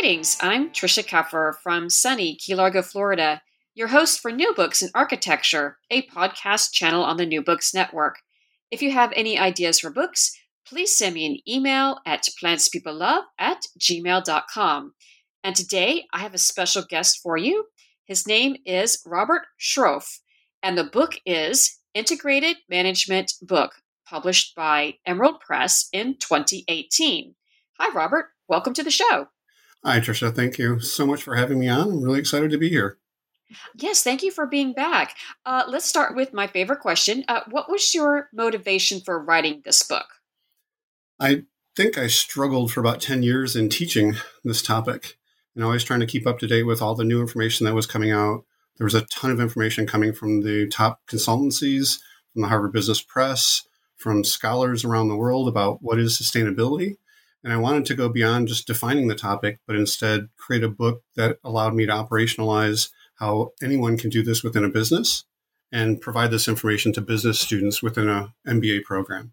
Greetings, I'm Trisha Keffer from sunny Key Largo, Florida, your host for New Books in Architecture, a podcast channel on the New Books Network. If you have any ideas for books, please send me an email at plantspeoplelove at gmail.com. And today I have a special guest for you. His name is Robert Sroufe, and the book is Integrated Management Book, published by Emerald Press in 2018. Hi, Robert. Welcome to the show. Hi, Trisha. Thank you so much for having me on. I'm really excited to be here. Yes, thank you for being back. Uh, let's start with my favorite question. Uh, what was your motivation for writing this book? I think I struggled for about 10 years in teaching this topic and always trying to keep up to date with all the new information that was coming out. There was a ton of information coming from the top consultancies, from the Harvard Business Press, from scholars around the world about what is sustainability. And I wanted to go beyond just defining the topic, but instead create a book that allowed me to operationalize how anyone can do this within a business and provide this information to business students within a MBA program.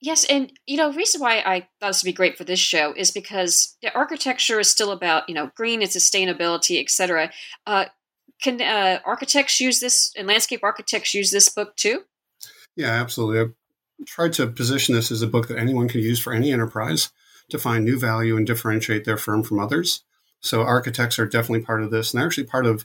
Yes, and you know, reason why I thought this would be great for this show is because the architecture is still about you know green and sustainability, etc. Uh, can uh, architects use this and landscape architects use this book too? Yeah, absolutely. Tried to position this as a book that anyone can use for any enterprise to find new value and differentiate their firm from others. So architects are definitely part of this, and they're actually part of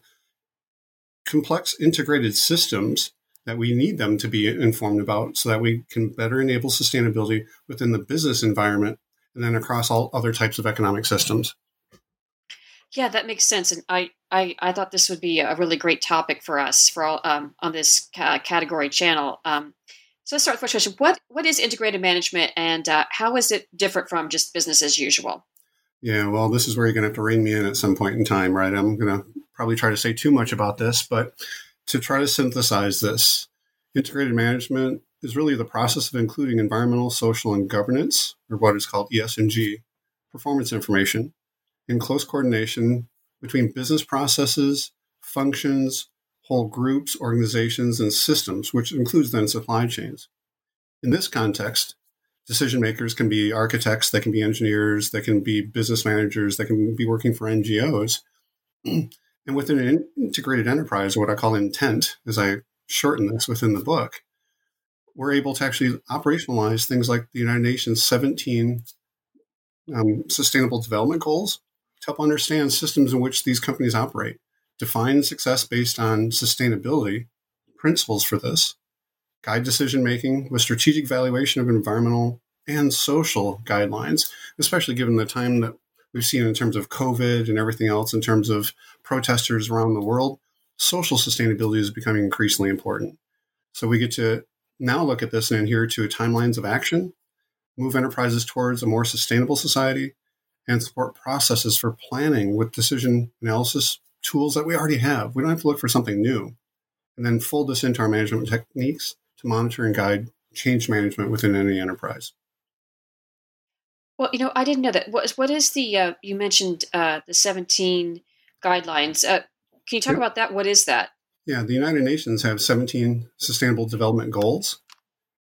complex integrated systems that we need them to be informed about so that we can better enable sustainability within the business environment and then across all other types of economic systems. Yeah, that makes sense, and I, I, I thought this would be a really great topic for us for all um, on this ca- category channel. Um, so let's start with the first question: What what is integrated management, and uh, how is it different from just business as usual? Yeah, well, this is where you're going to have to rein me in at some point in time, right? I'm going to probably try to say too much about this, but to try to synthesize this, integrated management is really the process of including environmental, social, and governance, or what is called ESG, performance information, in close coordination between business processes, functions, whole groups, organizations, and systems, which includes then supply chains. In this context, decision makers can be architects, they can be engineers, they can be business managers, they can be working for NGOs. And within an integrated enterprise, what I call intent, as I shorten this within the book, we're able to actually operationalize things like the United Nations 17 um, Sustainable Development Goals to help understand systems in which these companies operate, define success based on sustainability, principles for this, guide decision making with strategic valuation of environmental and social guidelines, especially given the time that we've seen in terms of COVID and everything else, in terms of protesters around the world. Social sustainability is becoming increasingly important. So we get to now look at this and adhere to timelines of action, move enterprises towards a more sustainable society, and support processes for planning with decision analysis tools that we already have. We don't have to look for something new. And then fold this into our management techniques to monitor and guide change management within any enterprise. Well, you know, I didn't know that. What, what is the, uh, you mentioned uh, the 17 guidelines. Uh, can you talk about that? What is that? Yeah, the United Nations have 17 sustainable development goals.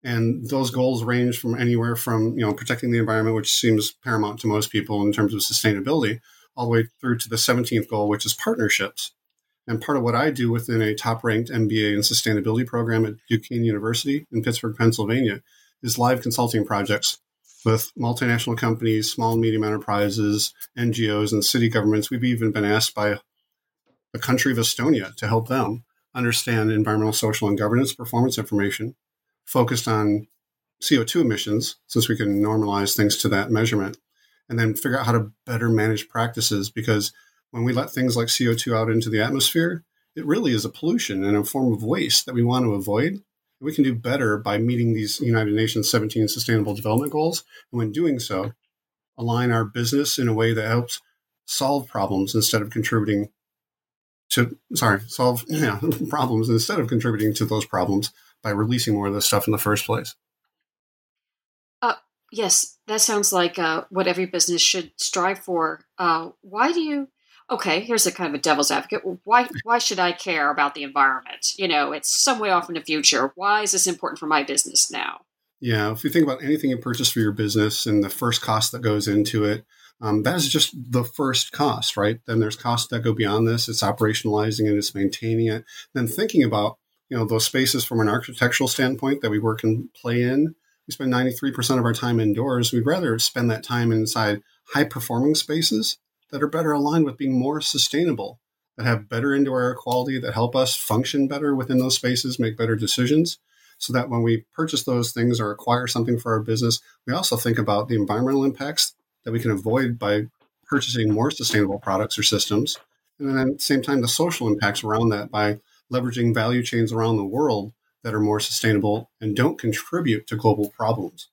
And those goals range from anywhere from, you know, protecting the environment, which seems paramount to most people in terms of sustainability, all the way through to the 17th goal, which is partnerships. And part of what I do within a top ranked MBA in sustainability program at Duquesne University in Pittsburgh, Pennsylvania, is live consulting projects with multinational companies, small and medium enterprises, NGOs, and city governments. We've even been asked by the country of Estonia to help them understand environmental, social, and governance performance information focused on CO2 emissions, since we can normalize things to that measurement, and then figure out how to better manage practices because when we let things like CO2 out into the atmosphere, it really is a pollution and a form of waste that we want to avoid. We can do better by meeting these United Nations 17 Sustainable Development Goals. And when doing so, align our business in a way that helps solve problems instead of contributing to, sorry, solve yeah, problems instead of contributing to those problems by releasing more of this stuff in the first place. Uh, yes, that sounds like uh, what every business should strive for. Uh, why do you okay, here's a kind of a devil's advocate. Why why should I care about the environment? You know, it's some way off in the future. Why is this important for my business now? Yeah, if you think about anything you purchase for your business and the first cost that goes into it, um, that is just the first cost, right? Then there's costs that go beyond this. It's operationalizing it, it's maintaining it. Then thinking about you know those spaces from an architectural standpoint that we work and play in. We spend 93% of our time indoors. We'd rather spend that time inside high performing spaces that are better aligned with being more sustainable, that have better indoor air quality, that help us function better within those spaces, make better decisions. So that when we purchase those things or acquire something for our business, we also think about the environmental impacts that we can avoid by purchasing more sustainable products or systems. And then at the same time, the social impacts around that by leveraging value chains around the world that are more sustainable and don't contribute to global problems.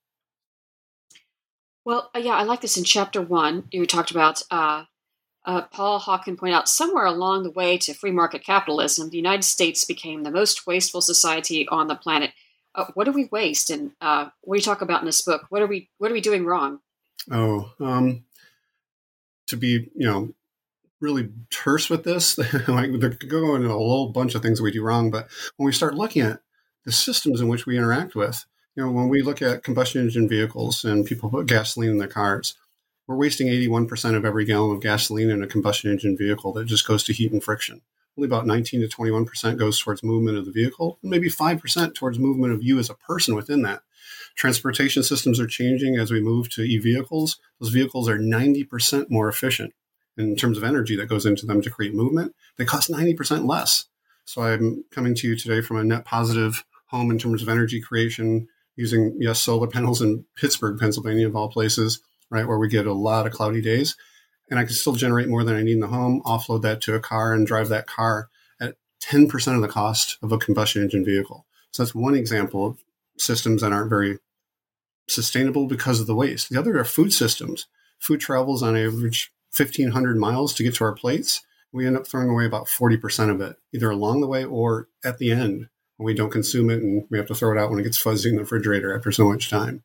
Well, uh, yeah, I like this in chapter one. You talked about uh, uh, Paul Hawken point out somewhere along the way to free market capitalism, the United States became the most wasteful society on the planet. Uh, what do we waste, and uh, what do you talk about in this book? What are we What are we doing wrong? Oh, um, to be you know really terse with this, like they're going into a whole bunch of things that we do wrong. But when we start looking at the systems in which we interact with, you know, when we look at combustion engine vehicles and people put gasoline in their cars, we're wasting 81% of every gallon of gasoline in a combustion engine vehicle that just goes to heat and friction. Only about 19 to 21% goes towards movement of the vehicle, and maybe 5% towards movement of you as a person within that. Transportation systems are changing as we move to e vehicles. Those vehicles are 90% more efficient in terms of energy that goes into them to create movement. They cost 90% less. So I'm coming to you today from a net positive home in terms of energy creation using, yes, solar panels in Pittsburgh, Pennsylvania, of all places right? Where we get a lot of cloudy days. And I can still generate more than I need in the home, offload that to a car and drive that car at 10% of the cost of a combustion engine vehicle. So that's one example of systems that aren't very sustainable because of the waste. The other are food systems. Food travels on average 1,500 miles to get to our plates. We end up throwing away about 40% of it, either along the way or at the end we don't consume it and we have to throw it out when it gets fuzzy in the refrigerator after so much time.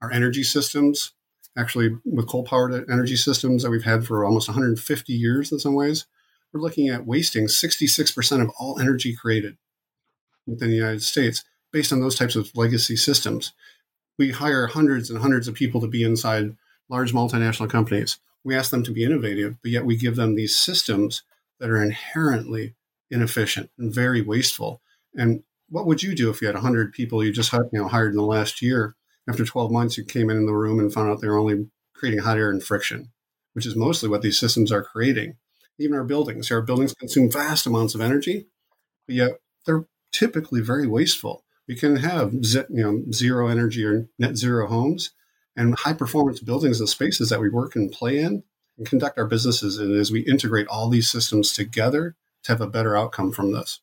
Our energy systems, actually with coal powered energy systems that we've had for almost 150 years in some ways, we're looking at wasting 66% of all energy created within the United States based on those types of legacy systems. We hire hundreds and hundreds of people to be inside large multinational companies. We ask them to be innovative, but yet we give them these systems that are inherently inefficient and very wasteful. And what would you do if you had 100 people you just you know, hired in the last year after 12 months, you came in the room and found out they were only creating hot air and friction, which is mostly what these systems are creating. Even our buildings, our buildings consume vast amounts of energy, but yet they're typically very wasteful. We can have you know, zero energy or net zero homes and high performance buildings and spaces that we work and play in and conduct our businesses in as we integrate all these systems together to have a better outcome from this.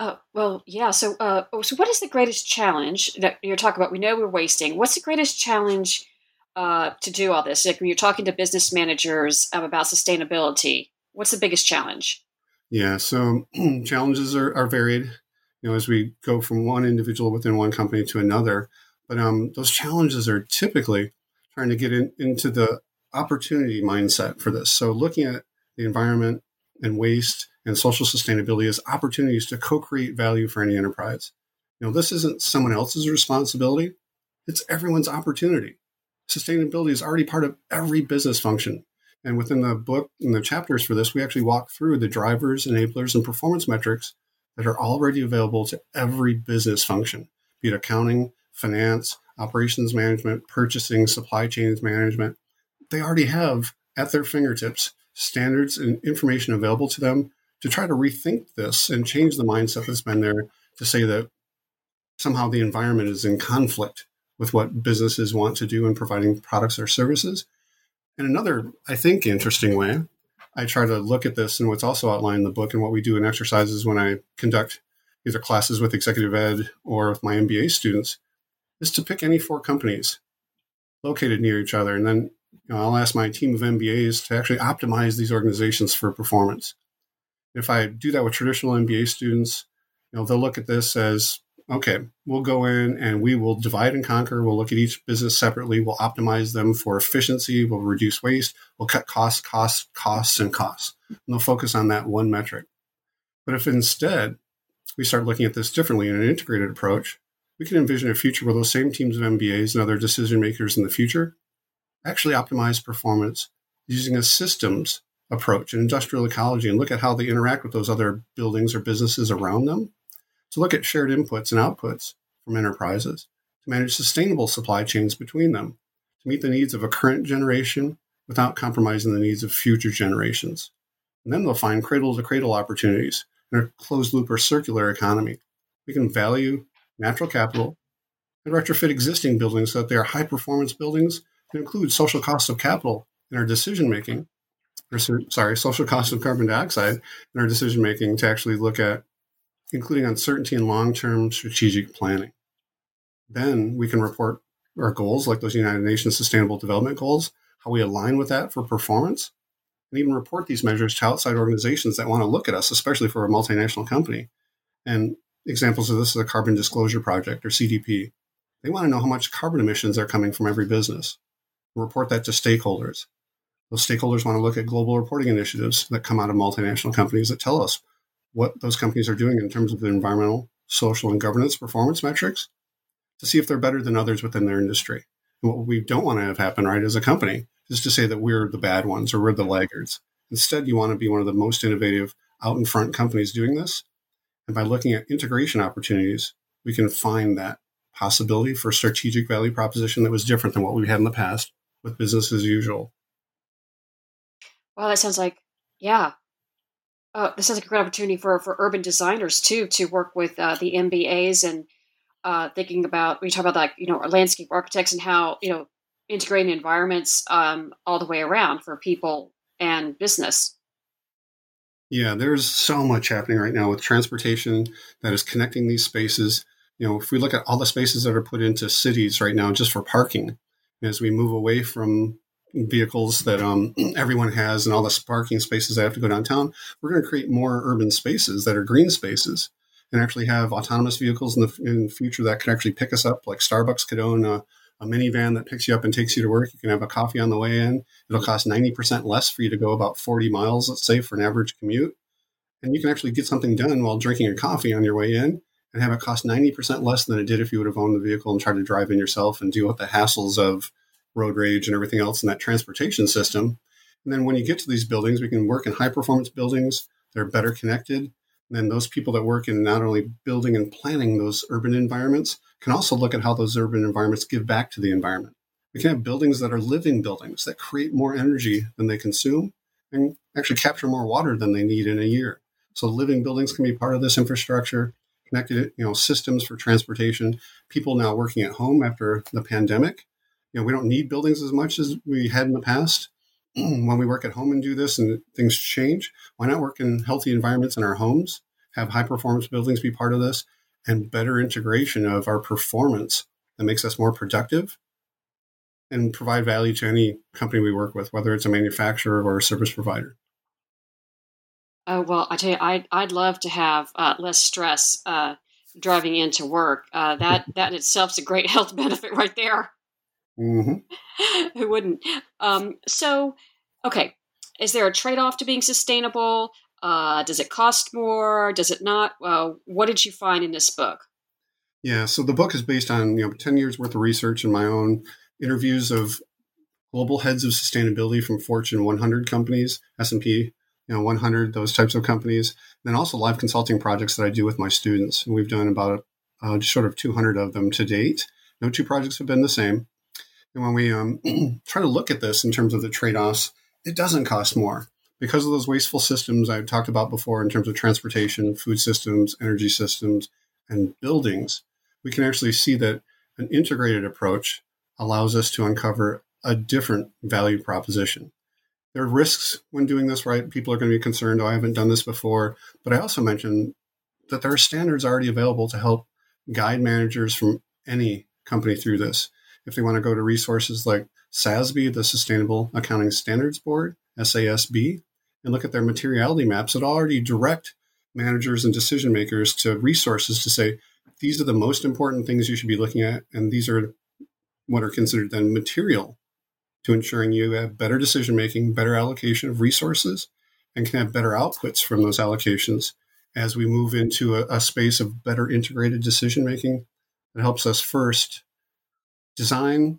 Uh, well, yeah. So, uh, oh, so what is the greatest challenge that you're talking about? We know we're wasting. What's the greatest challenge uh, to do all this? Like when you're talking to business managers um, about sustainability, what's the biggest challenge? Yeah. So challenges are, are varied. You know, as we go from one individual within one company to another, but um, those challenges are typically trying to get in, into the opportunity mindset for this. So, looking at the environment and waste and social sustainability as opportunities to co-create value for any enterprise. You know, this isn't someone else's responsibility. It's everyone's opportunity. Sustainability is already part of every business function. And within the book and the chapters for this, we actually walk through the drivers, enablers, and performance metrics that are already available to every business function, be it accounting, finance, operations management, purchasing, supply chains management. They already have at their fingertips standards and information available to them to try to rethink this and change the mindset that's been there to say that somehow the environment is in conflict with what businesses want to do in providing products or services. And another, I think, interesting way I try to look at this and what's also outlined in the book and what we do in exercises when I conduct either classes with executive ed or with my MBA students is to pick any four companies located near each other. And then you know, I'll ask my team of MBAs to actually optimize these organizations for performance. If I do that with traditional MBA students, you know, they'll look at this as okay, we'll go in and we will divide and conquer. We'll look at each business separately. We'll optimize them for efficiency. We'll reduce waste. We'll cut costs, costs, costs, and costs. And they'll focus on that one metric. But if instead we start looking at this differently in an integrated approach, we can envision a future where those same teams of MBAs and other decision makers in the future actually optimize performance using a systems approach, an industrial ecology, and look at how they interact with those other buildings or businesses around them. To look at shared inputs and outputs from enterprises, to manage sustainable supply chains between them, to meet the needs of a current generation without compromising the needs of future generations. And then they'll find cradle to cradle opportunities in a closed loop or circular economy. We can value natural capital and retrofit existing buildings so that they are high performance buildings and include social costs of capital in our decision making, or sorry, social cost of carbon dioxide in our decision making to actually look at including uncertainty and long term strategic planning. Then we can report our goals, like those United Nations Sustainable Development Goals, how we align with that for performance, and even report these measures to outside organizations that want to look at us, especially for a multinational company. And examples of this is the Carbon Disclosure Project or CDP. They want to know how much carbon emissions are coming from every business. Report that to stakeholders. Those stakeholders want to look at global reporting initiatives that come out of multinational companies that tell us what those companies are doing in terms of the environmental, social, and governance performance metrics to see if they're better than others within their industry. And what we don't want to have happen, right, as a company, is to say that we're the bad ones or we're the laggards. Instead, you want to be one of the most innovative, out in front companies doing this. And by looking at integration opportunities, we can find that possibility for a strategic value proposition that was different than what we had in the past with business as usual. Well, that sounds like, yeah. Uh, this sounds like a great opportunity for, for urban designers too to work with uh, the MBAs and uh, thinking about we talk about like you know our landscape architects and how you know integrating environments um, all the way around for people and business. Yeah, there's so much happening right now with transportation that is connecting these spaces. You know, if we look at all the spaces that are put into cities right now just for parking, as we move away from vehicles that um, everyone has and all the parking spaces that have to go downtown, we're going to create more urban spaces that are green spaces and actually have autonomous vehicles in the, in the future that could actually pick us up. Like Starbucks could own a, a minivan that picks you up and takes you to work. You can have a coffee on the way in. It'll cost 90% less for you to go about 40 miles, let's say, for an average commute. And you can actually get something done while drinking a coffee on your way in and have it cost 90% less than it did if you would have owned the vehicle and tried to drive in yourself and deal with the hassles of road rage and everything else in that transportation system. And then when you get to these buildings, we can work in high performance buildings. They're better connected. And then those people that work in not only building and planning those urban environments can also look at how those urban environments give back to the environment. We can have buildings that are living buildings that create more energy than they consume and actually capture more water than they need in a year. So living buildings can be part of this infrastructure, connected, you know, systems for transportation, people now working at home after the pandemic you know, we don't need buildings as much as we had in the past. when we work at home and do this and things change, why not work in healthy environments in our homes, have high performance buildings be part of this, and better integration of our performance that makes us more productive and provide value to any company we work with, whether it's a manufacturer or a service provider. Oh well, I tell you, I'd I'd love to have uh, less stress uh, driving into work. Uh, that that in itself is a great health benefit right there. Mm-hmm. Who wouldn't? Um, so, okay, is there a trade off to being sustainable? Uh, does it cost more? Does it not? Uh, what did you find in this book? Yeah, so the book is based on you know ten years worth of research and my own interviews of global heads of sustainability from Fortune 100 companies, S&P, you know 100, those types of companies. And then also live consulting projects that I do with my students. And we've done about uh, just sort of 200 of them to date. No two projects have been the same. And when we um, try to look at this in terms of the trade offs, it doesn't cost more because of those wasteful systems I've talked about before in terms of transportation, food systems, energy systems, and buildings. We can actually see that an integrated approach allows us to uncover a different value proposition. There are risks when doing this, right? People are going to be concerned, oh, I haven't done this before. But I also mentioned that there are standards already available to help guide managers from any company through this if they want to go to resources like SASB, the Sustainable Accounting Standards Board, SASB, and look at their materiality maps that already direct managers and decision makers to resources to say, these are the most important things you should be looking at, and these are what are considered then material to ensuring you have better decision making, better allocation of resources, and can have better outputs from those allocations as we move into a, a space of better integrated decision making It helps us first design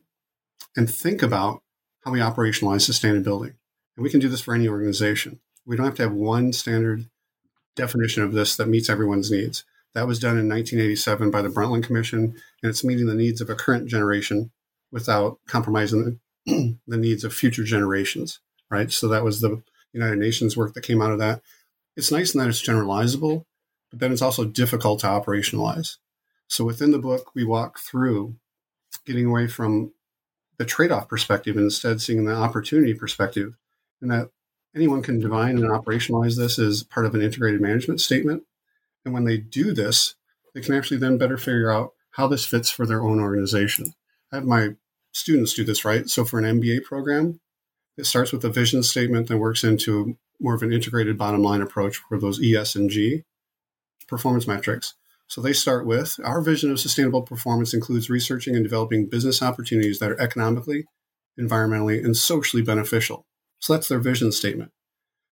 and think about how we operationalize sustainability. And we can do this for any organization. We don't have to have one standard definition of this that meets everyone's needs. That was done in 1987 by the Brundtland Commission, and it's meeting the needs of a current generation without compromising the, the needs of future generations, right? So that was the United Nations work that came out of that. It's nice in that it's generalizable, but then it's also difficult to operationalize. So within the book, we walk through getting away from the trade off perspective and instead seeing the opportunity perspective, and that anyone can divine and operationalize this as part of an integrated management statement. And when they do this, they can actually then better figure out how this fits for their own organization. I have my students do this, right? So for an MBA program, it starts with a vision statement and works into more of an integrated bottom line approach for those ES and G performance metrics. So they start with our vision of sustainable performance includes researching and developing business opportunities that are economically, environmentally, and socially beneficial. So that's their vision statement.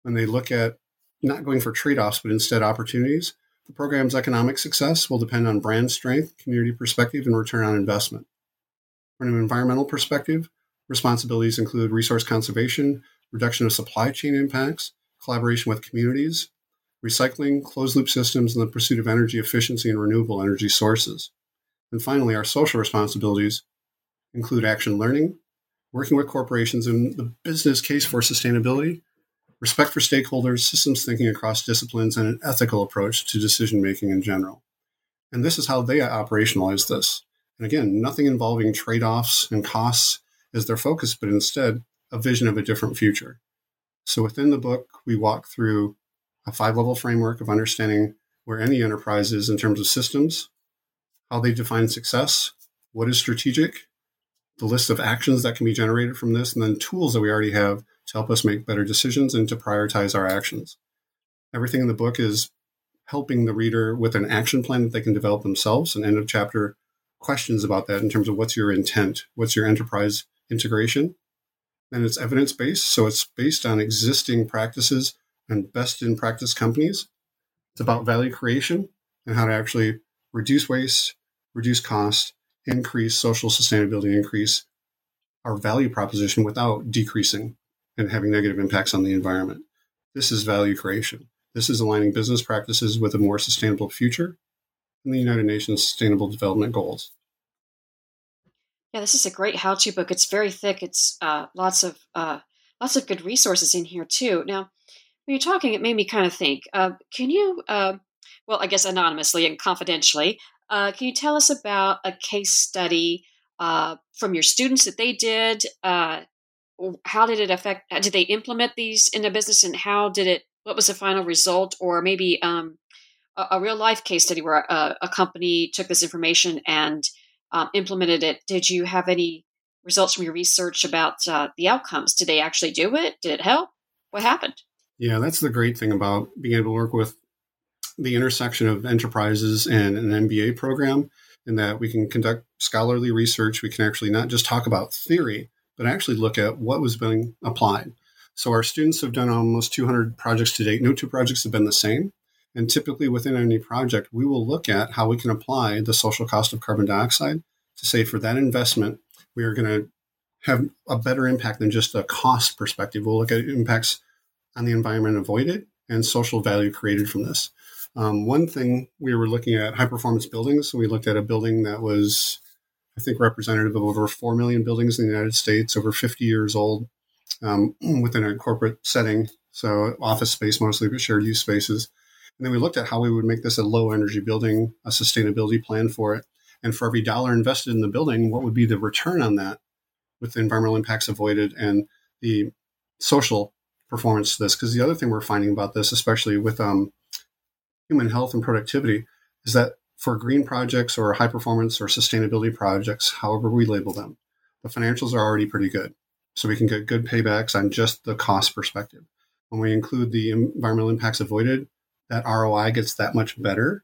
When they look at not going for trade offs, but instead opportunities, the program's economic success will depend on brand strength, community perspective, and return on investment. From an environmental perspective, responsibilities include resource conservation, reduction of supply chain impacts, collaboration with communities, recycling, closed loop systems, and the pursuit of energy efficiency and renewable energy sources. And finally, our social responsibilities include action learning, working with corporations in the business case for sustainability, respect for stakeholders, systems thinking across disciplines, and an ethical approach to decision making in general. And this is how they operationalize this. And again, nothing involving trade offs and costs as their focus, but instead a vision of a different future. So within the book, we walk through a five level framework of understanding where any enterprise is in terms of systems, how they define success, what is strategic, the list of actions that can be generated from this, and then tools that we already have to help us make better decisions and to prioritize our actions. Everything in the book is helping the reader with an action plan that they can develop themselves and end of chapter questions about that in terms of what's your intent, what's your enterprise integration. And it's evidence based, so it's based on existing practices and best in practice companies. It's about value creation and how to actually reduce waste, reduce cost, increase social sustainability, increase our value proposition without decreasing and having negative impacts on the environment. This is value creation. This is aligning business practices with a more sustainable future and the United Nations Sustainable Development Goals. Yeah, this is a great how-to book. It's very thick. It's uh, lots of uh, lots of good resources in here too. Now, when you're talking, it made me kind of think. Uh, can you, uh, well, I guess anonymously and confidentially, uh, can you tell us about a case study uh, from your students that they did? Uh, how did it affect? Did they implement these in the business, and how did it? What was the final result, or maybe um, a, a, real life case study where a, a company took this information and um, implemented it? Did you have any results from your research about uh, the outcomes? Did they actually do it? Did it help? What happened? Yeah, that's the great thing about being able to work with the intersection of enterprises and an MBA program, in that we can conduct scholarly research. We can actually not just talk about theory, but actually look at what was being applied. So our students have done almost 200 projects to date. No two projects have been the same. And typically within any project, we will look at how we can apply the social cost of carbon dioxide to say for that investment, we are going to have a better impact than just a cost perspective. We'll look at impacts on the environment avoided and social value created from this. Um, one thing we were looking at high performance buildings. We looked at a building that was, I think, representative of over 4 million buildings in the United States, over 50 years old, um, within a corporate setting. So, office space mostly, but shared use spaces. And then we looked at how we would make this a low energy building, a sustainability plan for it. And for every dollar invested in the building, what would be the return on that with the environmental impacts avoided and the social performance to this. Because the other thing we're finding about this, especially with um, human health and productivity, is that for green projects or high performance or sustainability projects, however we label them, the financials are already pretty good. So we can get good paybacks on just the cost perspective. When we include the environmental impacts avoided, that ROI gets that much better.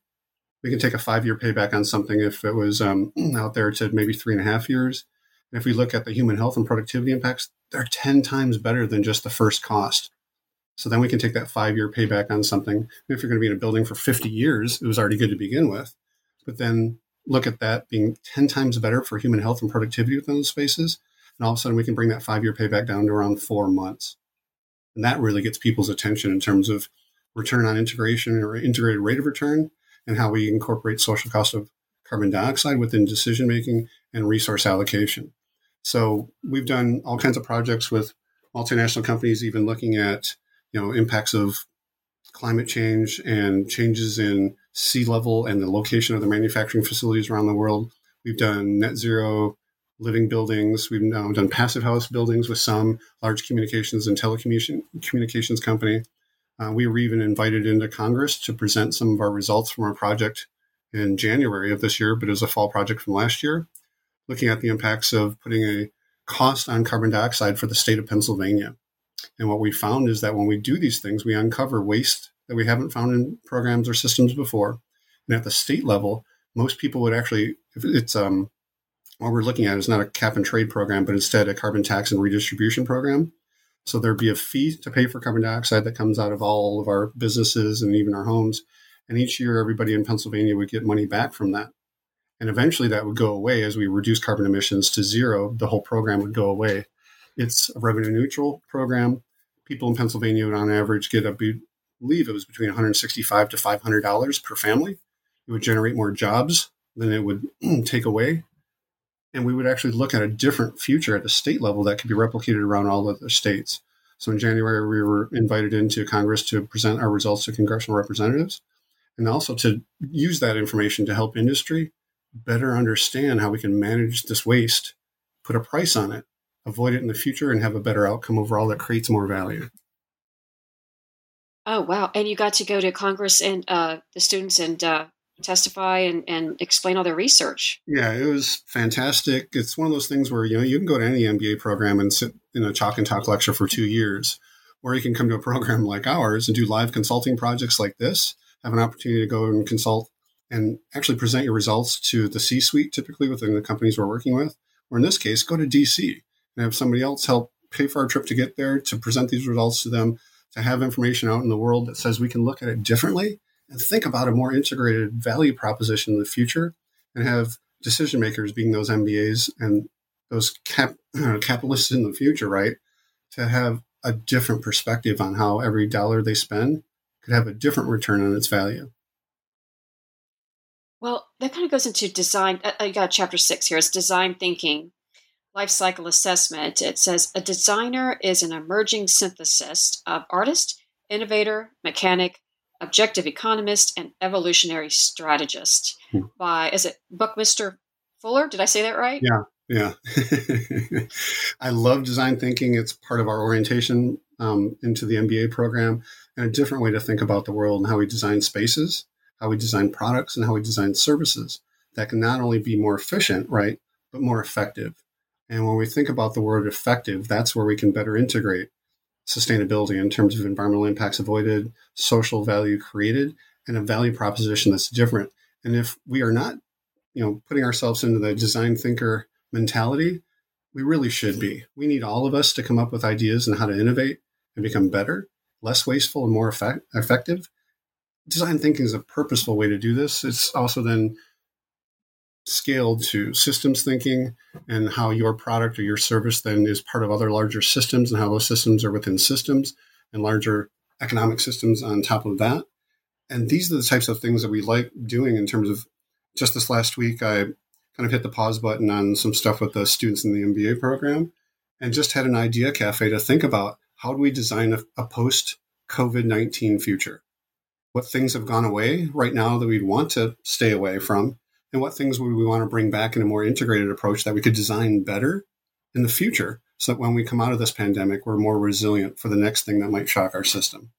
We can take a five year payback on something if it was um, out there to maybe three and a half years. And if we look at the human health and productivity impacts, they're 10 times better than just the first cost. So then we can take that five year payback on something. If you're going to be in a building for 50 years, it was already good to begin with. But then look at that being 10 times better for human health and productivity within those spaces. And all of a sudden, we can bring that five year payback down to around four months. And that really gets people's attention in terms of return on integration or integrated rate of return and how we incorporate social cost of carbon dioxide within decision making and resource allocation. So we've done all kinds of projects with multinational companies, even looking at you know impacts of climate change and changes in sea level and the location of the manufacturing facilities around the world. We've done net zero living buildings. We've now done passive house buildings with some large communications and telecommunications company. Uh, we were even invited into Congress to present some of our results from our project in January of this year, but it was a fall project from last year, looking at the impacts of putting a cost on carbon dioxide for the state of Pennsylvania. And what we found is that when we do these things, we uncover waste that we haven't found in programs or systems before. And at the state level, most people would actually, if it's um, what we're looking at is not a cap and trade program, but instead a carbon tax and redistribution program. So there'd be a fee to pay for carbon dioxide that comes out of all of our businesses and even our homes. And each year, everybody in Pennsylvania would get money back from that. And eventually that would go away as we reduce carbon emissions to zero. The whole program would go away. It's a revenue neutral program. People in Pennsylvania would on average get, I believe it was between 165 to $500 per family. It would generate more jobs than it would take away. And we would actually look at a different future at the state level that could be replicated around all other states. So in January, we were invited into Congress to present our results to congressional representatives and also to use that information to help industry better understand how we can manage this waste, put a price on it, avoid it in the future, and have a better outcome overall that creates more value. Oh wow! And you got to go to Congress and uh, the students and uh, testify and, and explain all their research. Yeah, it was fantastic. It's one of those things where you know you can go to any MBA program and sit in a chalk and talk lecture for two years, or you can come to a program like ours and do live consulting projects like this. Have an opportunity to go and consult and actually present your results to the C suite, typically within the companies we're working with. Or in this case, go to DC and have somebody else help pay for our trip to get there to present these results to them, to have information out in the world that says we can look at it differently and think about a more integrated value proposition in the future and have decision makers being those MBAs and those cap, uh, capitalists in the future, right? To have a different perspective on how every dollar they spend could have a different return on its value. Well, that kind of goes into design. Uh, I got chapter six here. It's design thinking, life cycle assessment. It says a designer is an emerging synthesis of artist, innovator, mechanic, objective economist, and evolutionary strategist. Hmm. By is it Buckminster Fuller? Did I say that right? Yeah, yeah. I love design thinking. It's part of our orientation um, into the MBA program and a different way to think about the world and how we design spaces how we design products and how we design services that can not only be more efficient, right, but more effective. And when we think about the word effective, that's where we can better integrate sustainability in terms of environmental impacts avoided, social value created, and a value proposition that's different. And if we are not, you know, putting ourselves into the design thinker mentality, we really should be. We need all of us to come up with ideas on how to innovate and become better, less wasteful, and more effect- effective design thinking is a purposeful way to do this. It's also then scaled to systems thinking and how your product or your service then is part of other larger systems and how those systems are within systems and larger economic systems on top of that. And these are the types of things that we like doing in terms of just this last week, I kind of hit the pause button on some stuff with the students in the MBA program and just had an idea cafe to think about how do we design a, a post COVID 19 future? What things have gone away right now that we'd want to stay away from, and what things would we want to bring back in a more integrated approach that we could design better in the future so that when we come out of this pandemic, we're more resilient for the next thing that might shock our system.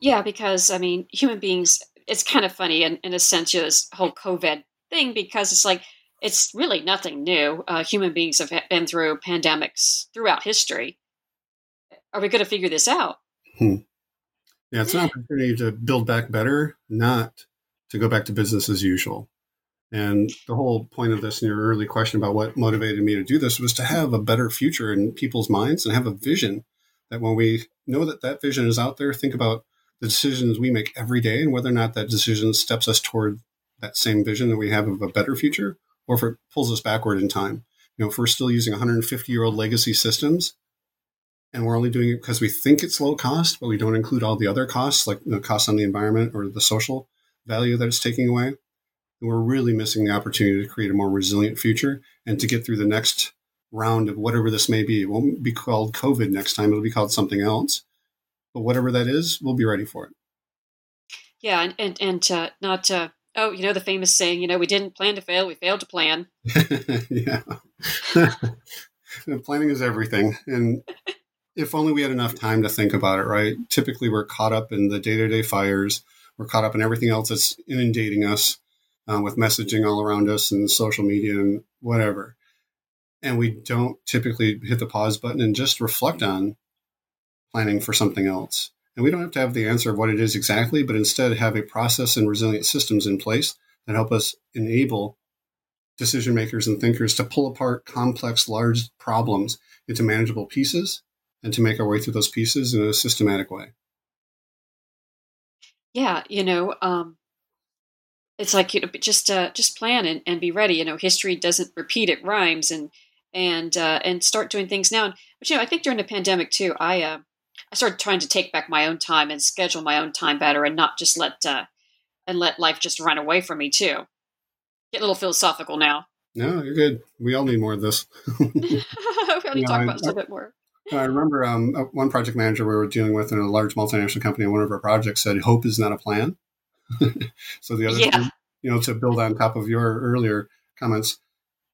Yeah, because I mean, human beings, it's kind of funny in, in a sense, you know, this whole COVID thing, because it's like, it's really nothing new. Uh, human beings have been through pandemics throughout history. Are we going to figure this out? Hmm. Yeah, it's an opportunity to build back better, not to go back to business as usual. And the whole point of this in your early question about what motivated me to do this was to have a better future in people's minds and have a vision that when we know that that vision is out there, think about the decisions we make every day and whether or not that decision steps us toward that same vision that we have of a better future, or if it pulls us backward in time. You know, if we're still using 150 year old legacy systems, and we're only doing it because we think it's low cost, but we don't include all the other costs, like the costs on the environment or the social value that it's taking away, we're really missing the opportunity to create a more resilient future and to get through the next round of whatever this may be. It won't be called COVID next time, it'll be called something else. But whatever that is, we'll be ready for it. Yeah, and and, and uh, not uh, oh, you know the famous saying, you know, we didn't plan to fail, we failed to plan. yeah, planning is everything, and if only we had enough time to think about it. Right? Typically, we're caught up in the day to day fires. We're caught up in everything else that's inundating us uh, with messaging all around us and social media and whatever. And we don't typically hit the pause button and just reflect on planning for something else. And we don't have to have the answer of what it is exactly, but instead have a process and resilient systems in place that help us enable decision makers and thinkers to pull apart complex, large problems into manageable pieces and to make our way through those pieces in a systematic way. Yeah, you know, um, it's like you know, just uh, just plan and, and be ready. You know, history doesn't repeat; it rhymes, and and uh, and start doing things now. But you know, I think during the pandemic too, I uh, I started trying to take back my own time and schedule my own time better, and not just let uh, and let life just run away from me too. Get a little philosophical now. No, you're good. We all need more of this. we need to talk about this a bit more. I remember um, uh, one project manager we were dealing with in a large multinational company. On one of our projects said, "Hope is not a plan." so the other, yeah. thing, you know, to build on top of your earlier comments,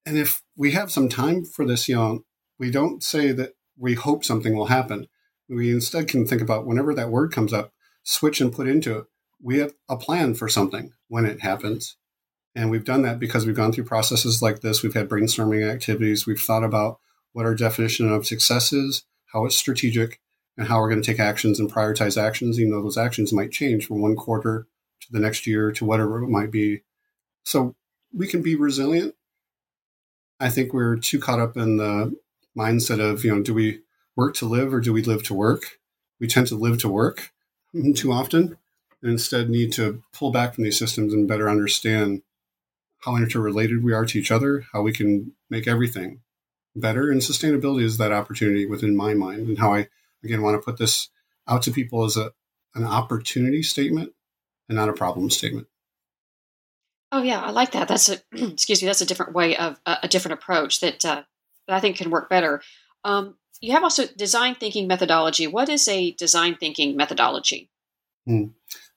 and if we have some time for this, you know, we don't say that we hope something will happen we instead can think about whenever that word comes up, switch and put into it. We have a plan for something when it happens. And we've done that because we've gone through processes like this. We've had brainstorming activities. We've thought about what our definition of success is, how it's strategic, and how we're going to take actions and prioritize actions, even though those actions might change from one quarter to the next year to whatever it might be. So we can be resilient. I think we're too caught up in the mindset of, you know, do we work to live or do we live to work? We tend to live to work too often and instead need to pull back from these systems and better understand how interrelated we are to each other, how we can make everything better. And sustainability is that opportunity within my mind and how I, again, want to put this out to people as a, an opportunity statement and not a problem statement. Oh yeah, I like that. That's a excuse me. That's a different way of uh, a different approach that uh, that I think can work better. Um, you have also design thinking methodology. What is a design thinking methodology? Hmm.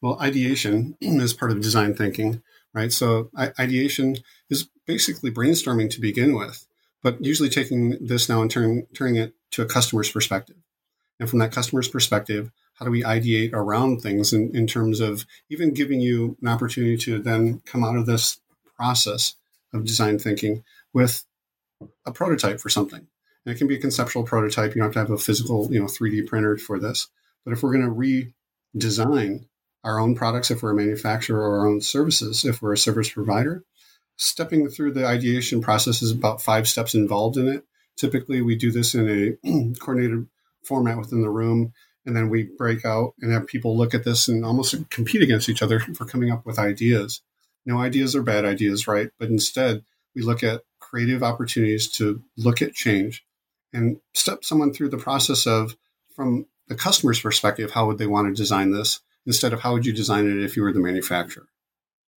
Well, ideation is part of design thinking, right? So ideation is basically brainstorming to begin with, but usually taking this now and turn, turning it to a customer's perspective. And from that customer's perspective, how do we ideate around things in, in terms of even giving you an opportunity to then come out of this process of design thinking with a prototype for something and it can be a conceptual prototype. You don't have to have a physical, you know, 3D printer for this. But if we're going to redesign our own products, if we're a manufacturer or our own services, if we're a service provider, stepping through the ideation process is about five steps involved in it. Typically, we do this in a coordinated format within the room, and then we break out and have people look at this and almost compete against each other for coming up with ideas. No ideas are bad ideas, right? But instead, we look at creative opportunities to look at change and step someone through the process of from the customer's perspective, how would they want to design this instead of how would you design it if you were the manufacturer?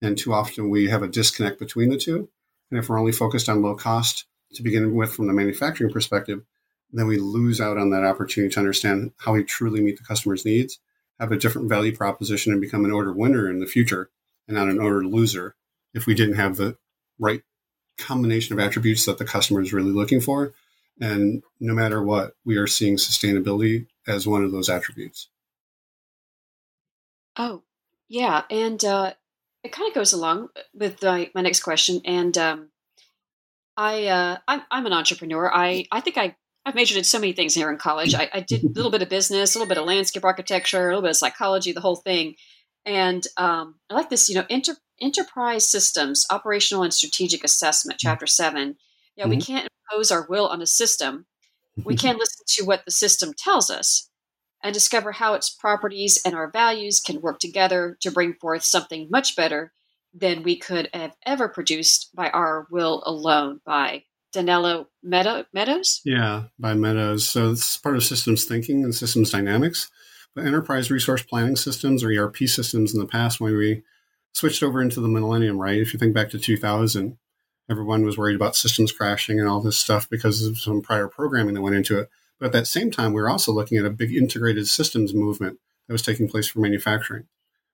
And too often we have a disconnect between the two. And if we're only focused on low cost to begin with from the manufacturing perspective, then we lose out on that opportunity to understand how we truly meet the customer's needs, have a different value proposition, and become an order winner in the future and not an order loser if we didn't have the right combination of attributes that the customer is really looking for and no matter what, we are seeing sustainability as one of those attributes. Oh, yeah. And uh, it kind of goes along with my, my next question. And um, I, uh, I'm, I'm an entrepreneur. I, I think I, I've majored in so many things here in college. I, I did a little bit of business, a little bit of landscape architecture, a little bit of psychology, the whole thing. And um, I like this, you know, inter- enterprise systems, operational and strategic assessment, chapter seven. Yeah, mm-hmm. we can't impose our will on a system. We can listen to what the system tells us and discover how its properties and our values can work together to bring forth something much better than we could have ever produced by our will alone by Donella Meadow- Meadows? Yeah, by Meadows. So this is part of systems thinking and systems dynamics. But enterprise resource planning systems or ERP systems in the past, when we switched over into the millennium, right? If you think back to 2000, everyone was worried about systems crashing and all this stuff because of some prior programming that went into it. But at that same time, we were also looking at a big integrated systems movement that was taking place for manufacturing.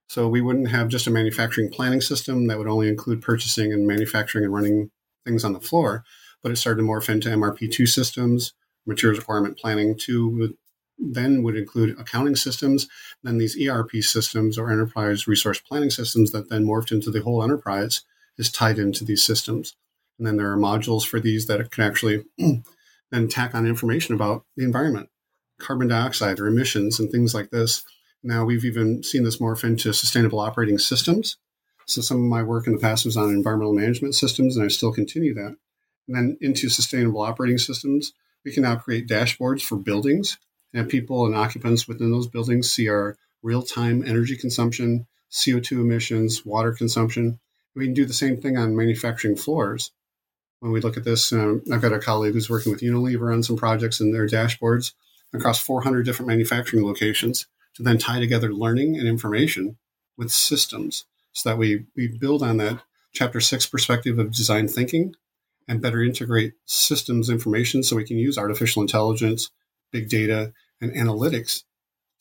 So we wouldn't have just a manufacturing planning system that would only include purchasing and manufacturing and running things on the floor, but it started to morph into MRP2 systems, materials requirement planning 2 would, then would include accounting systems, then these ERP systems or enterprise resource planning systems that then morphed into the whole enterprise is tied into these systems. And then there are modules for these that can actually then tack on information about the environment, carbon dioxide or emissions and things like this. Now we've even seen this morph into sustainable operating systems. So some of my work in the past was on environmental management systems, and I still continue that. And then into sustainable operating systems, we can now create dashboards for buildings and people and occupants within those buildings see our real-time energy consumption, CO2 emissions, water consumption. We can do the same thing on manufacturing floors when we look at this, um, I've got a colleague who's working with Unilever on some projects in their dashboards across 400 different manufacturing locations to then tie together learning and information with systems so that we, we build on that chapter six perspective of design thinking and better integrate systems information so we can use artificial intelligence, big data, and analytics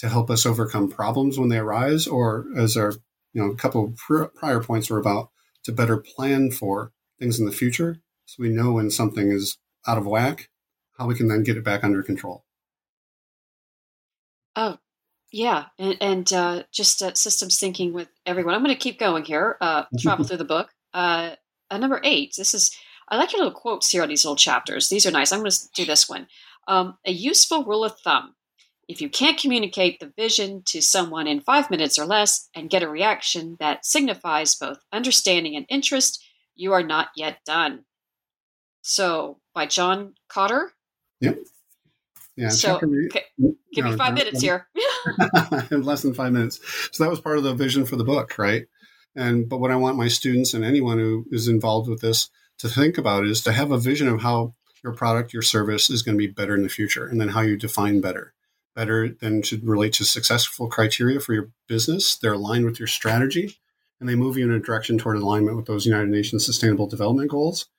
to help us overcome problems when they arise or as our you know a couple prior points were about to better plan for things in the future so we know when something is out of whack, how we can then get it back under control. Oh, yeah, and, and uh, just uh, systems thinking with everyone. I'm going to keep going here. Uh, travel through the book. Uh, number eight. This is. I like your little quotes here on these little chapters. These are nice. I'm going to do this one. Um, a useful rule of thumb: if you can't communicate the vision to someone in five minutes or less and get a reaction that signifies both understanding and interest, you are not yet done. So by John Kotter. Yep. Yeah. So okay, oh, give no, me five no, minutes here. in less than five minutes. So that was part of the vision for the book, right? And but what I want my students and anyone who is involved with this to think about is to have a vision of how your product, your service is going to be better in the future, and then how you define better. Better then should relate to successful criteria for your business. They're aligned with your strategy, and they move you in a direction toward alignment with those United Nations Sustainable Development Goals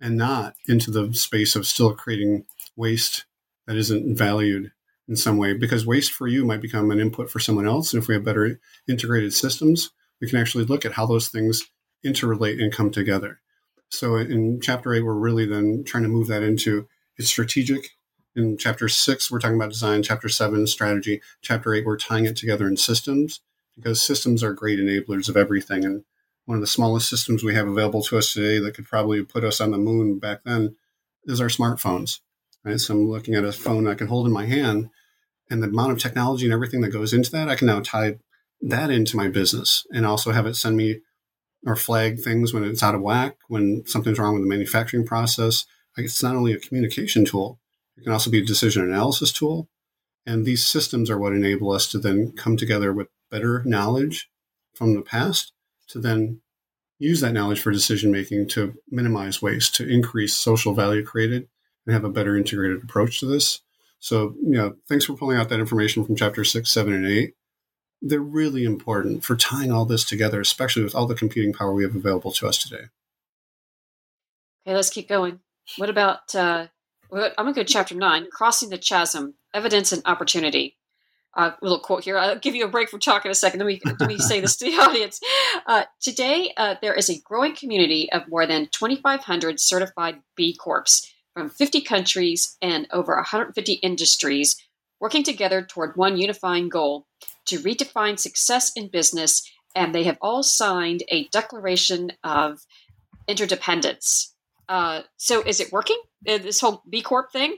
and not into the space of still creating waste that isn't valued in some way because waste for you might become an input for someone else and if we have better integrated systems we can actually look at how those things interrelate and come together. So in chapter 8 we're really then trying to move that into it's strategic. In chapter 6 we're talking about design. Chapter 7 strategy. Chapter 8 we're tying it together in systems because systems are great enablers of everything and one of the smallest systems we have available to us today that could probably put us on the moon back then is our smartphones. Right? So I'm looking at a phone I can hold in my hand, and the amount of technology and everything that goes into that, I can now tie that into my business and also have it send me or flag things when it's out of whack, when something's wrong with the manufacturing process. It's not only a communication tool, it can also be a decision analysis tool. And these systems are what enable us to then come together with better knowledge from the past to then use that knowledge for decision making to minimize waste, to increase social value created, and have a better integrated approach to this. So, you know, thanks for pulling out that information from chapter six, seven, and eight. They're really important for tying all this together, especially with all the computing power we have available to us today. Okay, let's keep going. What about, uh, I'm going to go to chapter nine Crossing the Chasm Evidence and Opportunity uh, little quote here. I'll give you a break from talking a second. Let me, let me say this to the audience. Uh, today, uh, there is a growing community of more than 2,500 certified B Corps from 50 countries and over 150 industries working together toward one unifying goal to redefine success in business. And they have all signed a declaration of interdependence. Uh, so, is it working? Uh, this whole B Corp thing?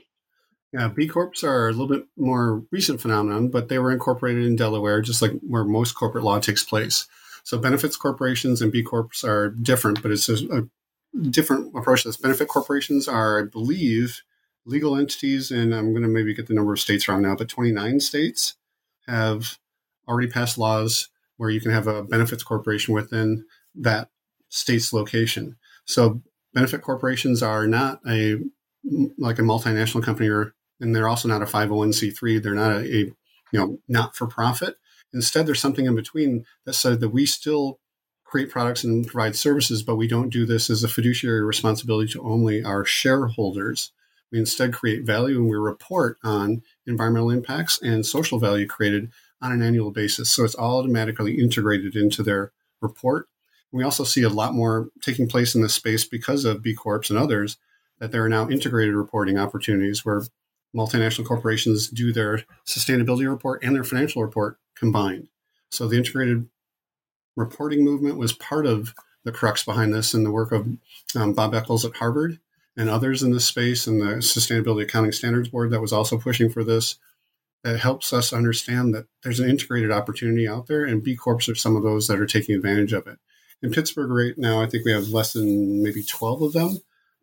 Yeah, B Corps are a little bit more recent phenomenon, but they were incorporated in Delaware, just like where most corporate law takes place. So benefits corporations and B Corps are different, but it's a, a different approach to this. Benefit corporations are, I believe, legal entities, and I'm going to maybe get the number of states wrong now, but 29 states have already passed laws where you can have a benefits corporation within that state's location. So benefit corporations are not a like a multinational company or and they're also not a 501c3 they're not a, a you know not for profit instead there's something in between that said that we still create products and provide services but we don't do this as a fiduciary responsibility to only our shareholders. We instead create value and we report on environmental impacts and social value created on an annual basis. So it's all automatically integrated into their report. We also see a lot more taking place in this space because of b corps and others that there are now integrated reporting opportunities where multinational corporations do their sustainability report and their financial report combined. So the integrated reporting movement was part of the crux behind this and the work of um, Bob Eccles at Harvard and others in this space and the Sustainability Accounting Standards Board that was also pushing for this. That helps us understand that there's an integrated opportunity out there, and B Corps are some of those that are taking advantage of it. In Pittsburgh right now, I think we have less than maybe 12 of them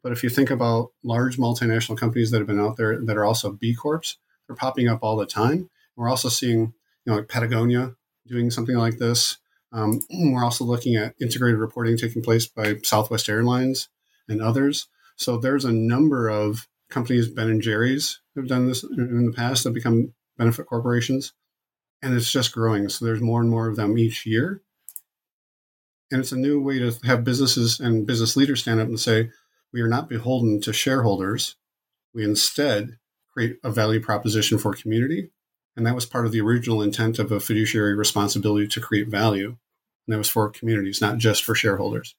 but if you think about large multinational companies that have been out there that are also B Corps, they're popping up all the time. We're also seeing, you know, like Patagonia doing something like this. Um, we're also looking at integrated reporting taking place by Southwest Airlines and others. So there's a number of companies, Ben and Jerry's, have done this in the past that become benefit corporations, and it's just growing. So there's more and more of them each year, and it's a new way to have businesses and business leaders stand up and say, we are not beholden to shareholders. We instead create a value proposition for community. And that was part of the original intent of a fiduciary responsibility to create value. And that was for communities, not just for shareholders.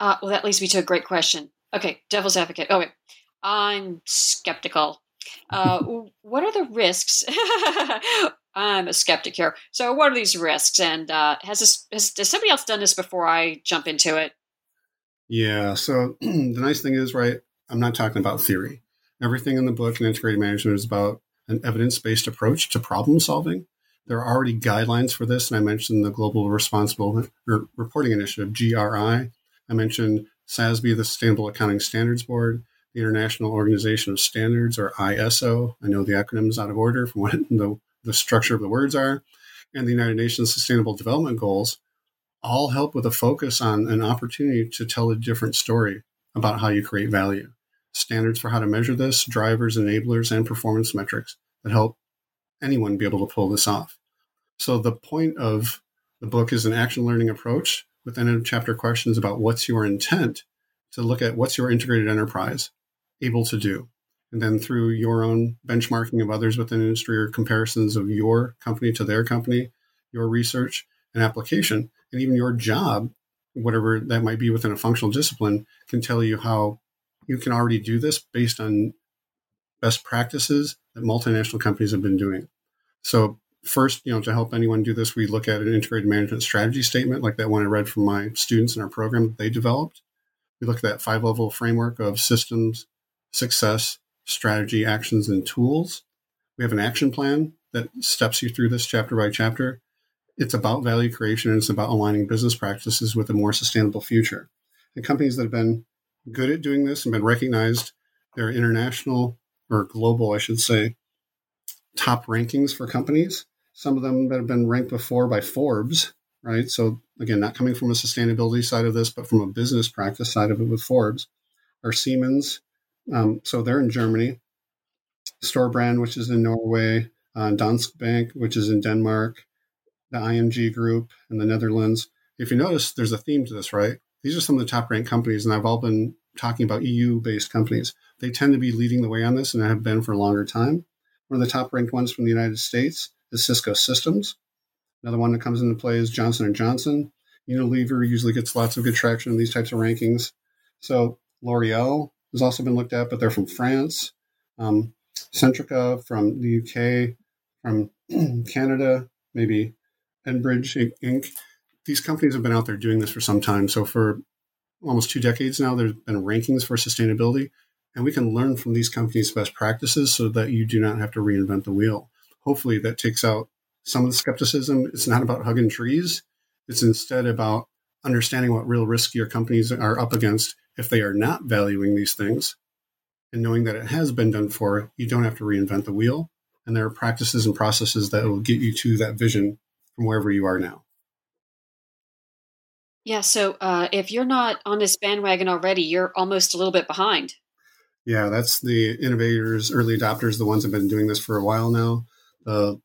Uh, well, that leads me to a great question. Okay, devil's advocate. Okay, I'm skeptical. Uh, what are the risks? I'm a skeptic here. So, what are these risks? And uh, has this has, has somebody else done this before I jump into it? Yeah. So the nice thing is, right, I'm not talking about theory. Everything in the book in integrated management is about an evidence based approach to problem solving. There are already guidelines for this, and I mentioned the Global Responsible Reporting Initiative, GRI. I mentioned SASB, the Sustainable Accounting Standards Board, the International Organization of Standards, or ISO. I know the acronyms out of order from what the, the structure of the words are, and the United Nations Sustainable Development Goals, all help with a focus on an opportunity to tell a different story about how you create value. Standards for how to measure this, drivers, enablers, and performance metrics that help anyone be able to pull this off. So, the point of the book is an action learning approach with end of chapter questions about what's your intent to look at what's your integrated enterprise able to do. And then through your own benchmarking of others within industry or comparisons of your company to their company, your research and application, and even your job, whatever that might be within a functional discipline, can tell you how you can already do this based on best practices that multinational companies have been doing. So first, you know, to help anyone do this, we look at an integrated management strategy statement, like that one I read from my students in our program that they developed. We look at that five level framework of systems, success, strategy, actions, and tools. We have an action plan that steps you through this chapter by chapter it's about value creation and it's about aligning business practices with a more sustainable future. And companies that have been good at doing this and been recognized, their international or global, I should say, top rankings for companies. Some of them that have been ranked before by Forbes, right? So again, not coming from a sustainability side of this, but from a business practice side of it with Forbes, are Siemens. Um, so they're in Germany. Storebrand, which is in Norway, uh, Danske Bank, which is in Denmark, the ING group in the Netherlands. If you notice, there's a theme to this, right? These are some of the top ranked companies, and I've all been talking about EU based companies. They tend to be leading the way on this and have been for a longer time. One of the top ranked ones from the United States is Cisco Systems. Another one that comes into play is Johnson & Johnson. Unilever usually gets lots of good traction in these types of rankings. So L'Oreal has also been looked at, but they're from France. Um, Centrica from the UK, from Canada, maybe Enbridge Inc. These companies have been out there doing this for some time. So for almost two decades now, there's been rankings for sustainability, and we can learn from these companies' best practices so that you do not have to reinvent the wheel. Hopefully, that takes out some of the skepticism. It's not about hugging trees. It's instead about understanding what real risk your companies are up against if they are not valuing these things and knowing that it has been done for you don't have to reinvent the wheel and there are practices and processes that will get you to that vision from wherever you are now. Yeah, so uh, if you're not on this bandwagon already, you're almost a little bit behind. Yeah, that's the innovators, early adopters, the ones that have been doing this for a while now. The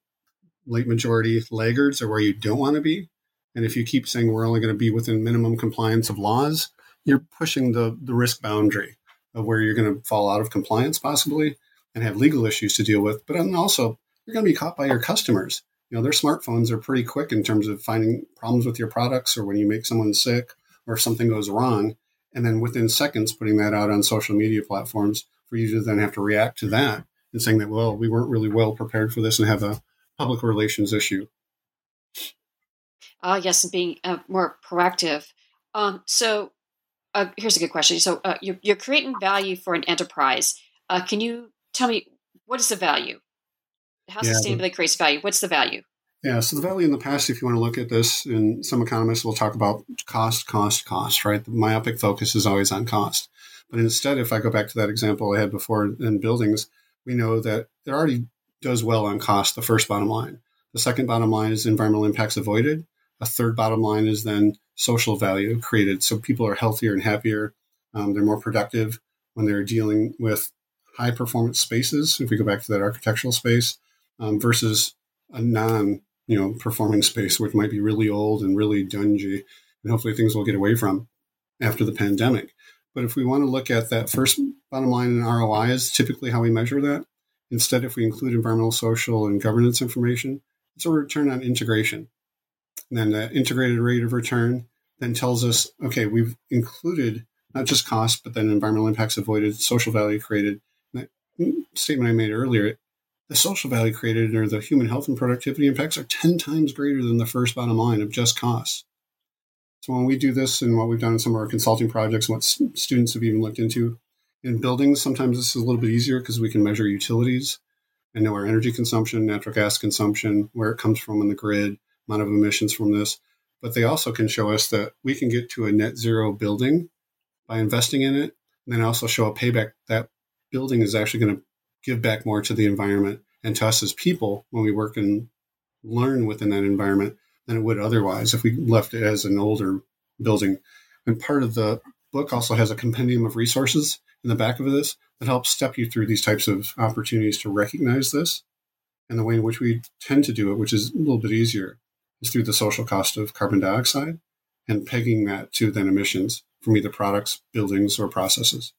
late majority laggards are where you don't want to be. And if you keep saying we're only going to be within minimum compliance of laws, you're pushing the, the risk boundary of where you're going to fall out of compliance possibly and have legal issues to deal with. But also, you're going to be caught by your customers. You know, their smartphones are pretty quick in terms of finding problems with your products or when you make someone sick or if something goes wrong. And then within seconds, putting that out on social media platforms for you to then have to react to that and saying that, well, we weren't really well prepared for this and have a public relations issue. Uh, yes, and being uh, more proactive. Um, so uh, here's a good question. So uh, you're, you're, creating value for an enterprise. Uh, can you tell me what is the value? How yeah, sustainability creates value? What's the value? Yeah, so the value in the past, if you want to look at this, and some economists will talk about cost, cost, cost, right? The myopic focus is always on cost. But instead, if I go back to that example I had before in buildings, we know that it already does well on cost, the first bottom line. The second bottom line is environmental impacts avoided. A third bottom line is then social value created. So people are healthier and happier. Um, they're more productive when they're dealing with high performance spaces. If we go back to that architectural space um, versus a non, you know, performing space, which might be really old and really dungy, and hopefully things will get away from after the pandemic. But if we want to look at that first bottom line in ROI is typically how we measure that. Instead, if we include environmental, social, and governance information, it's a return on integration. And then the integrated rate of return then tells us, okay, we've included not just cost, but then environmental impacts avoided, social value created. And that statement I made earlier, the social value created or the human health and productivity impacts are 10 times greater than the first bottom line of just costs. So when we do this and what we've done in some of our consulting projects, what students have even looked into in buildings, sometimes this is a little bit easier because we can measure utilities and know our energy consumption, natural gas consumption, where it comes from in the grid, amount of emissions from this. But they also can show us that we can get to a net zero building by investing in it. And then also show a payback that building is actually going to give back more to the environment and to us as people when we work and learn within that environment than it would otherwise if we left it as an older building. And part of the book also has a compendium of resources in the back of this that helps step you through these types of opportunities to recognize this. And the way in which we tend to do it, which is a little bit easier, is through the social cost of carbon dioxide and pegging that to then emissions from either products, buildings, or processes.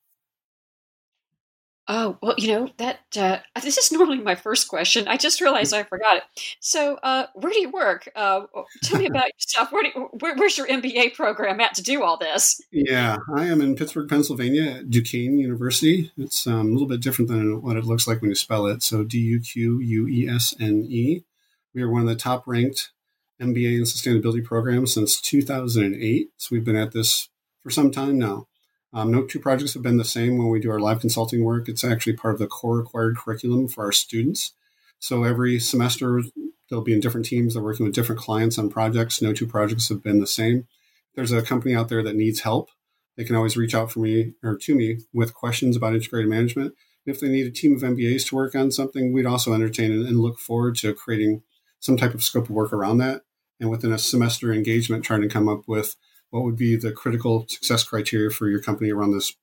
Oh, well, you know, that uh, this is normally my first question. I just realized I forgot it. So, uh, where do you work? Uh, tell me about yourself. Where you, where, where's your MBA program at to do all this? Yeah, I am in Pittsburgh, Pennsylvania at Duquesne University. It's um, a little bit different than what it looks like when you spell it. So, D U Q U E S N E. We are one of the top ranked MBA and sustainability programs since 2008. So, we've been at this for some time now. Um, no two projects have been the same when we do our live consulting work. It's actually part of the core required curriculum for our students. So every semester, they'll be in different teams. They're working with different clients on projects. No two projects have been the same. There's a company out there that needs help. They can always reach out for me or to me with questions about integrated management. If they need a team of MBAs to work on something, we'd also entertain and look forward to creating some type of scope of work around that. And within a semester engagement, trying to come up with what would be the critical success criteria for your company around this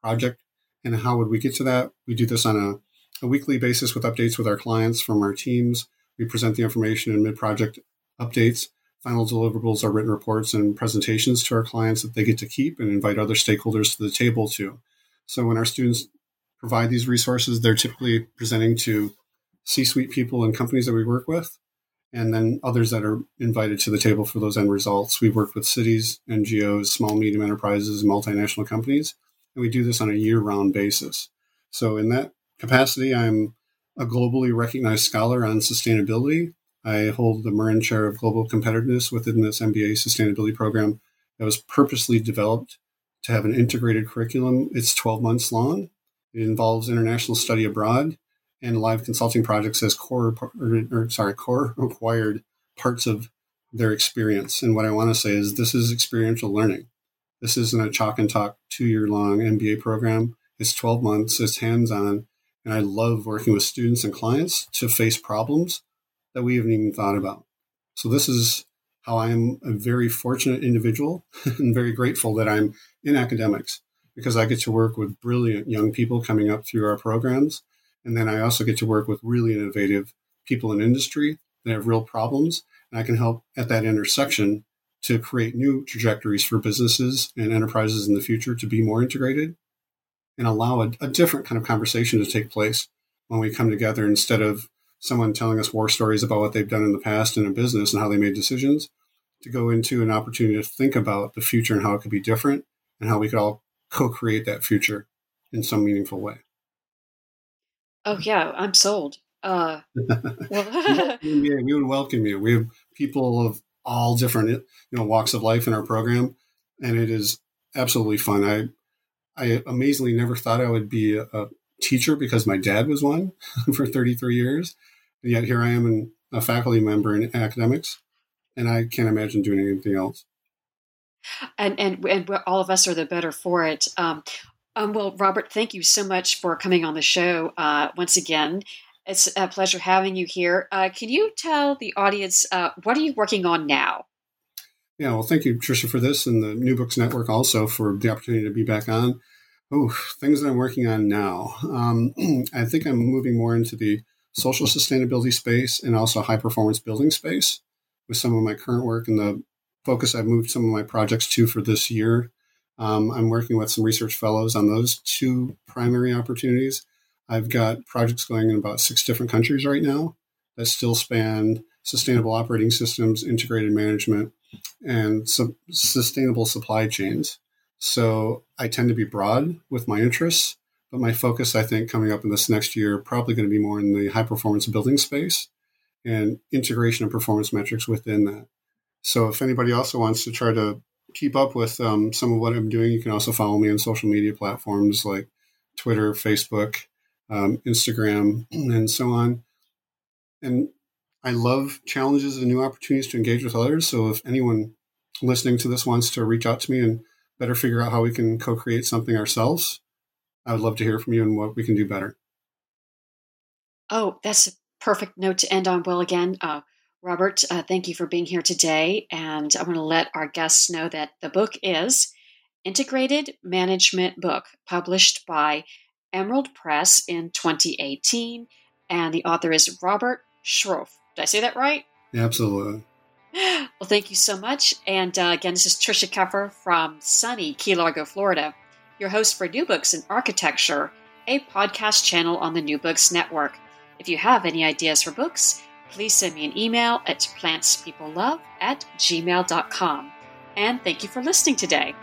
project? And how would we get to that? We do this on a, a weekly basis with updates with our clients from our teams. We present the information in mid-project updates. Final deliverables are written reports and presentations to our clients that they get to keep and invite other stakeholders to the table to. So when our students provide these resources they're typically presenting to c-suite people and companies that we work with and then others that are invited to the table for those end results. We work with cities, NGOs, small, medium enterprises, multinational companies, and we do this on a year round basis. So, in that capacity, I'm a globally recognized scholar on sustainability. I hold the Murrin Chair of Global Competitiveness within this MBA sustainability program that was purposely developed to have an integrated curriculum. It's 12 months long. It involves international study abroad and live consulting projects as core, or, or sorry, core required parts of their experience. And what I want to say is this is experiential learning. This isn't a chalk and talk two year long MBA program. It's 12 months, it's hands on. And I love working with students and clients to face problems that we haven't even thought about. So this is how I'm a very fortunate individual and very grateful that I'm in academics because I get to work with brilliant young people coming up through our programs. And then I also get to work with really innovative people in industry that have real problems. And I can help at that intersection to create new trajectories for businesses and enterprises in the future to be more integrated and allow a, a different kind of conversation to take place when we come together instead of someone telling us war stories about what they've done in the past in a business and how they made decisions to go into an opportunity to think about the future and how it could be different and how we could all co-create that future in some meaningful way. Oh yeah, I'm sold. Uh, well, we would welcome you. We have people of all different you know walks of life in our program, and it is absolutely fun. I I amazingly never thought I would be a, a teacher because my dad was one for 33 years, and yet here I am in a faculty member in academics, and I can't imagine doing anything else. And and and all of us are the better for it. Um, um, well, Robert, thank you so much for coming on the show uh, once again. It's a pleasure having you here. Uh, can you tell the audience uh, what are you working on now? Yeah, well, thank you, Tricia, for this, and the New Books Network also for the opportunity to be back on. Oh, things that I'm working on now. Um, I think I'm moving more into the social sustainability space and also high performance building space with some of my current work and the focus I've moved some of my projects to for this year. Um, I'm working with some research fellows on those two primary opportunities. I've got projects going in about six different countries right now that still span sustainable operating systems, integrated management, and su- sustainable supply chains. So I tend to be broad with my interests, but my focus, I think, coming up in this next year, probably going to be more in the high performance building space and integration of performance metrics within that. So if anybody also wants to try to keep up with um, some of what I'm doing, you can also follow me on social media platforms like Twitter, Facebook, um, Instagram, and so on. And I love challenges and new opportunities to engage with others. So if anyone listening to this wants to reach out to me and better figure out how we can co-create something ourselves, I would love to hear from you and what we can do better. Oh, that's a perfect note to end on. Well, again, uh, Robert, uh, thank you for being here today. And I want to let our guests know that the book is Integrated Management Book, published by Emerald Press in 2018. And the author is Robert Sroufe. Did I say that right? Absolutely. Well, thank you so much. And uh, again, this is Tricia Keffer from sunny Key Largo, Florida, your host for New Books in Architecture, a podcast channel on the New Books Network. If you have any ideas for books, please send me an email at plantspeoplelove at gmail.com. And thank you for listening today.